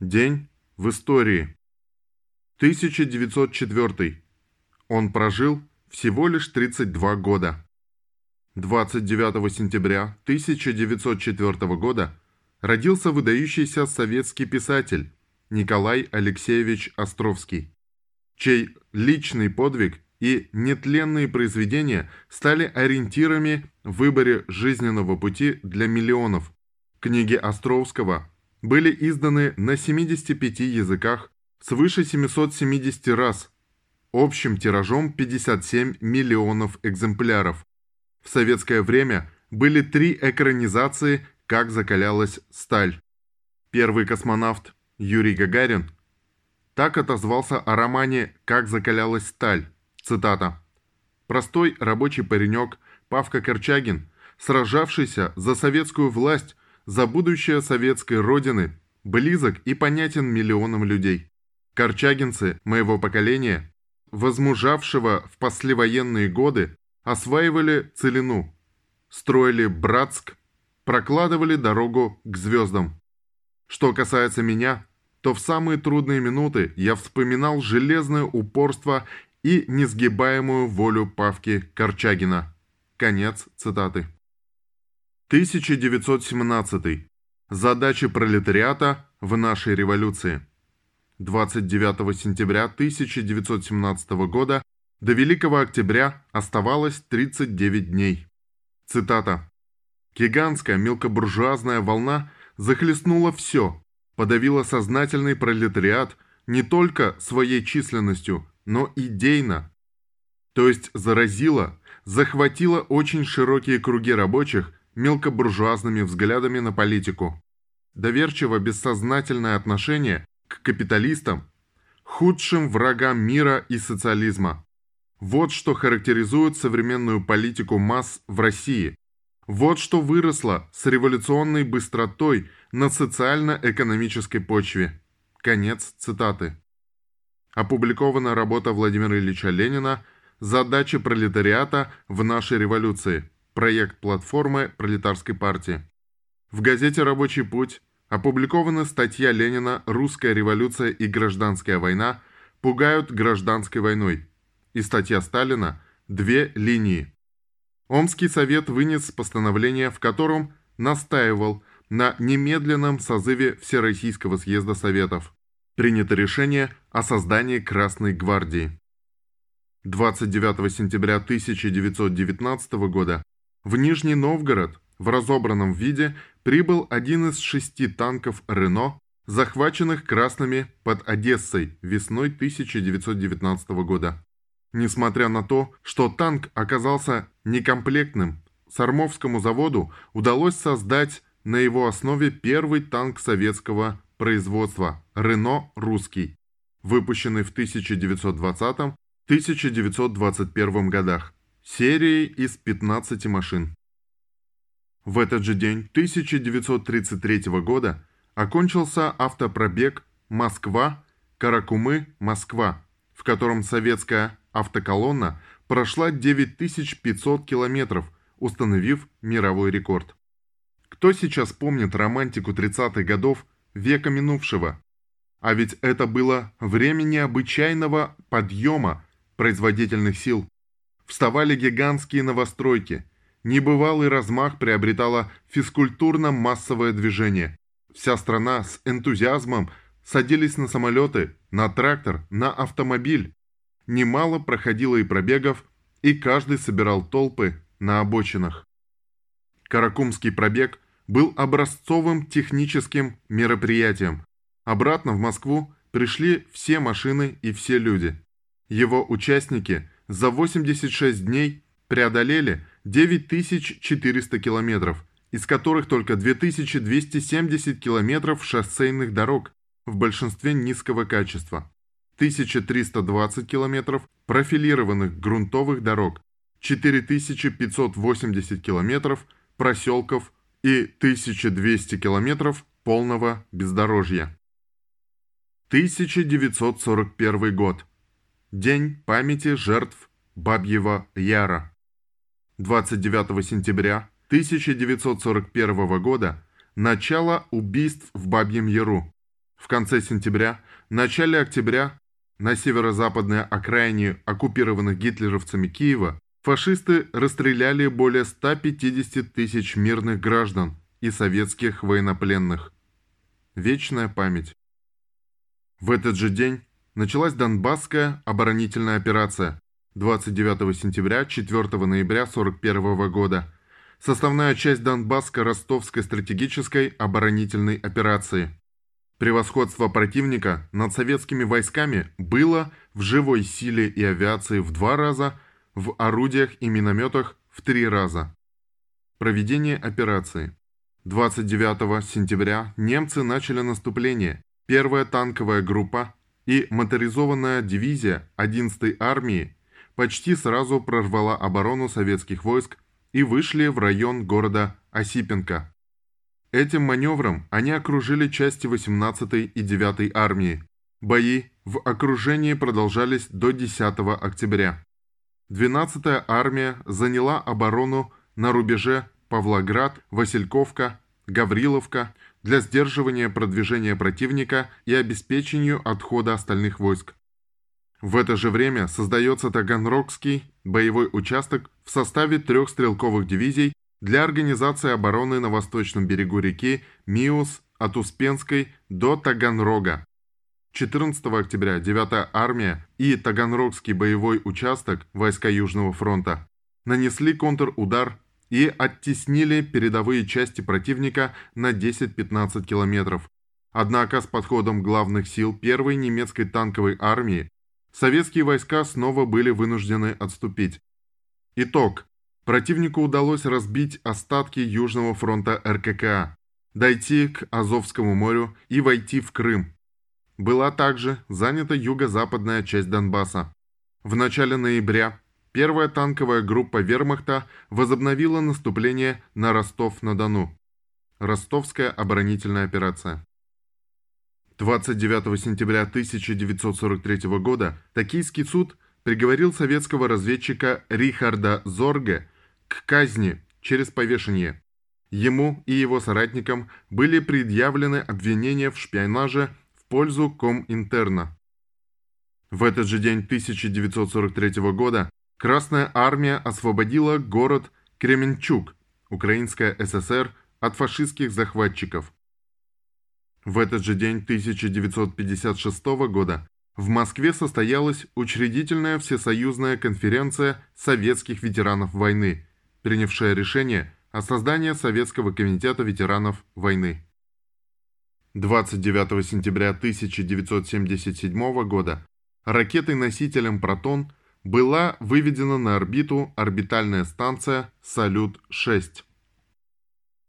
День в истории. 1904. Он прожил всего лишь 32 года. 29 сентября 1904 года родился выдающийся советский писатель Николай Алексеевич Островский, чей личный подвиг и нетленные произведения стали ориентирами в выборе жизненного пути для миллионов. Книги Островского были изданы на 75 языках свыше 770 раз, общим тиражом 57 миллионов экземпляров. В советское время были три экранизации «Как закалялась сталь». Первый космонавт Юрий Гагарин так отозвался о романе «Как закалялась сталь». Цитата. «Простой рабочий паренек Павка Корчагин, сражавшийся за советскую власть, за будущее советской родины, близок и понятен миллионам людей. Корчагинцы моего поколения, возмужавшего в послевоенные годы, осваивали целину, строили Братск, прокладывали дорогу к звездам. Что касается меня, то в самые трудные минуты я вспоминал железное упорство и несгибаемую волю Павки Корчагина. Конец цитаты. 1917. Задачи пролетариата в нашей революции. 29 сентября 1917 года до Великого Октября оставалось 39 дней. Цитата. «Гигантская мелкобуржуазная волна захлестнула все, подавила сознательный пролетариат не только своей численностью, но идейно, то есть заразила, захватила очень широкие круги рабочих мелкобуржуазными взглядами на политику. Доверчиво бессознательное отношение к капиталистам, худшим врагам мира и социализма. Вот что характеризует современную политику масс в России. Вот что выросло с революционной быстротой на социально-экономической почве. Конец цитаты. Опубликована работа Владимира Ильича Ленина «Задачи пролетариата в нашей революции. Проект платформы пролетарской партии». В газете «Рабочий путь» опубликована статья Ленина «Русская революция и гражданская война пугают гражданской войной» и статья Сталина «Две линии». Омский совет вынес постановление, в котором настаивал на немедленном созыве Всероссийского съезда Советов принято решение о создании Красной гвардии. 29 сентября 1919 года в Нижний Новгород в разобранном виде прибыл один из шести танков «Рено», захваченных красными под Одессой весной 1919 года. Несмотря на то, что танк оказался некомплектным, Сормовскому заводу удалось создать на его основе первый танк советского производства «Рено Русский», выпущенный в 1920-1921 годах, серией из 15 машин. В этот же день 1933 года окончился автопробег Москва-Каракумы-Москва, в котором советская автоколонна прошла 9500 километров, установив мировой рекорд. Кто сейчас помнит романтику 30-х годов века минувшего. А ведь это было время необычайного подъема производительных сил. Вставали гигантские новостройки. Небывалый размах приобретало физкультурно-массовое движение. Вся страна с энтузиазмом садились на самолеты, на трактор, на автомобиль. Немало проходило и пробегов, и каждый собирал толпы на обочинах. Каракумский пробег был образцовым техническим мероприятием. Обратно в Москву пришли все машины и все люди. Его участники за 86 дней преодолели 9400 километров, из которых только 2270 километров шоссейных дорог, в большинстве низкого качества, 1320 километров профилированных грунтовых дорог, 4580 километров проселков и 1200 километров полного бездорожья. 1941 год. День памяти жертв Бабьего Яра. 29 сентября 1941 года начало убийств в Бабьем Яру. В конце сентября, начале октября на северо-западной окраине оккупированных гитлеровцами Киева фашисты расстреляли более 150 тысяч мирных граждан и советских военнопленных. Вечная память. В этот же день началась Донбасская оборонительная операция 29 сентября 4 ноября 1941 года. Составная часть Донбасско-Ростовской стратегической оборонительной операции. Превосходство противника над советскими войсками было в живой силе и авиации в два раза, в орудиях и минометах в три раза. Проведение операции. 29 сентября немцы начали наступление. Первая танковая группа и моторизованная дивизия 11-й армии почти сразу прорвала оборону советских войск и вышли в район города Осипенко. Этим маневром они окружили части 18-й и 9-й армии. Бои в окружении продолжались до 10 октября. 12-я армия заняла оборону на рубеже Павлоград, Васильковка, Гавриловка для сдерживания продвижения противника и обеспечению отхода остальных войск. В это же время создается Таганрогский боевой участок в составе трех стрелковых дивизий для организации обороны на восточном берегу реки Миус от Успенской до Таганрога. 14 октября 9-я армия и Таганрогский боевой участок войска Южного фронта нанесли контрудар и оттеснили передовые части противника на 10-15 километров. Однако с подходом главных сил первой немецкой танковой армии советские войска снова были вынуждены отступить. Итог. Противнику удалось разбить остатки Южного фронта РККА, дойти к Азовскому морю и войти в Крым. Была также занята юго-западная часть Донбасса. В начале ноября первая танковая группа вермахта возобновила наступление на Ростов-на-Дону. Ростовская оборонительная операция. 29 сентября 1943 года Токийский суд приговорил советского разведчика Рихарда Зорге к казни через повешение. Ему и его соратникам были предъявлены обвинения в шпионаже в пользу Коминтерна. В этот же день 1943 года Красная армия освободила город Кременчук, Украинская ССР, от фашистских захватчиков. В этот же день 1956 года в Москве состоялась учредительная всесоюзная конференция советских ветеранов войны, принявшая решение о создании Советского комитета ветеранов войны. 29 сентября 1977 года ракетой-носителем «Протон» была выведена на орбиту орбитальная станция «Салют-6».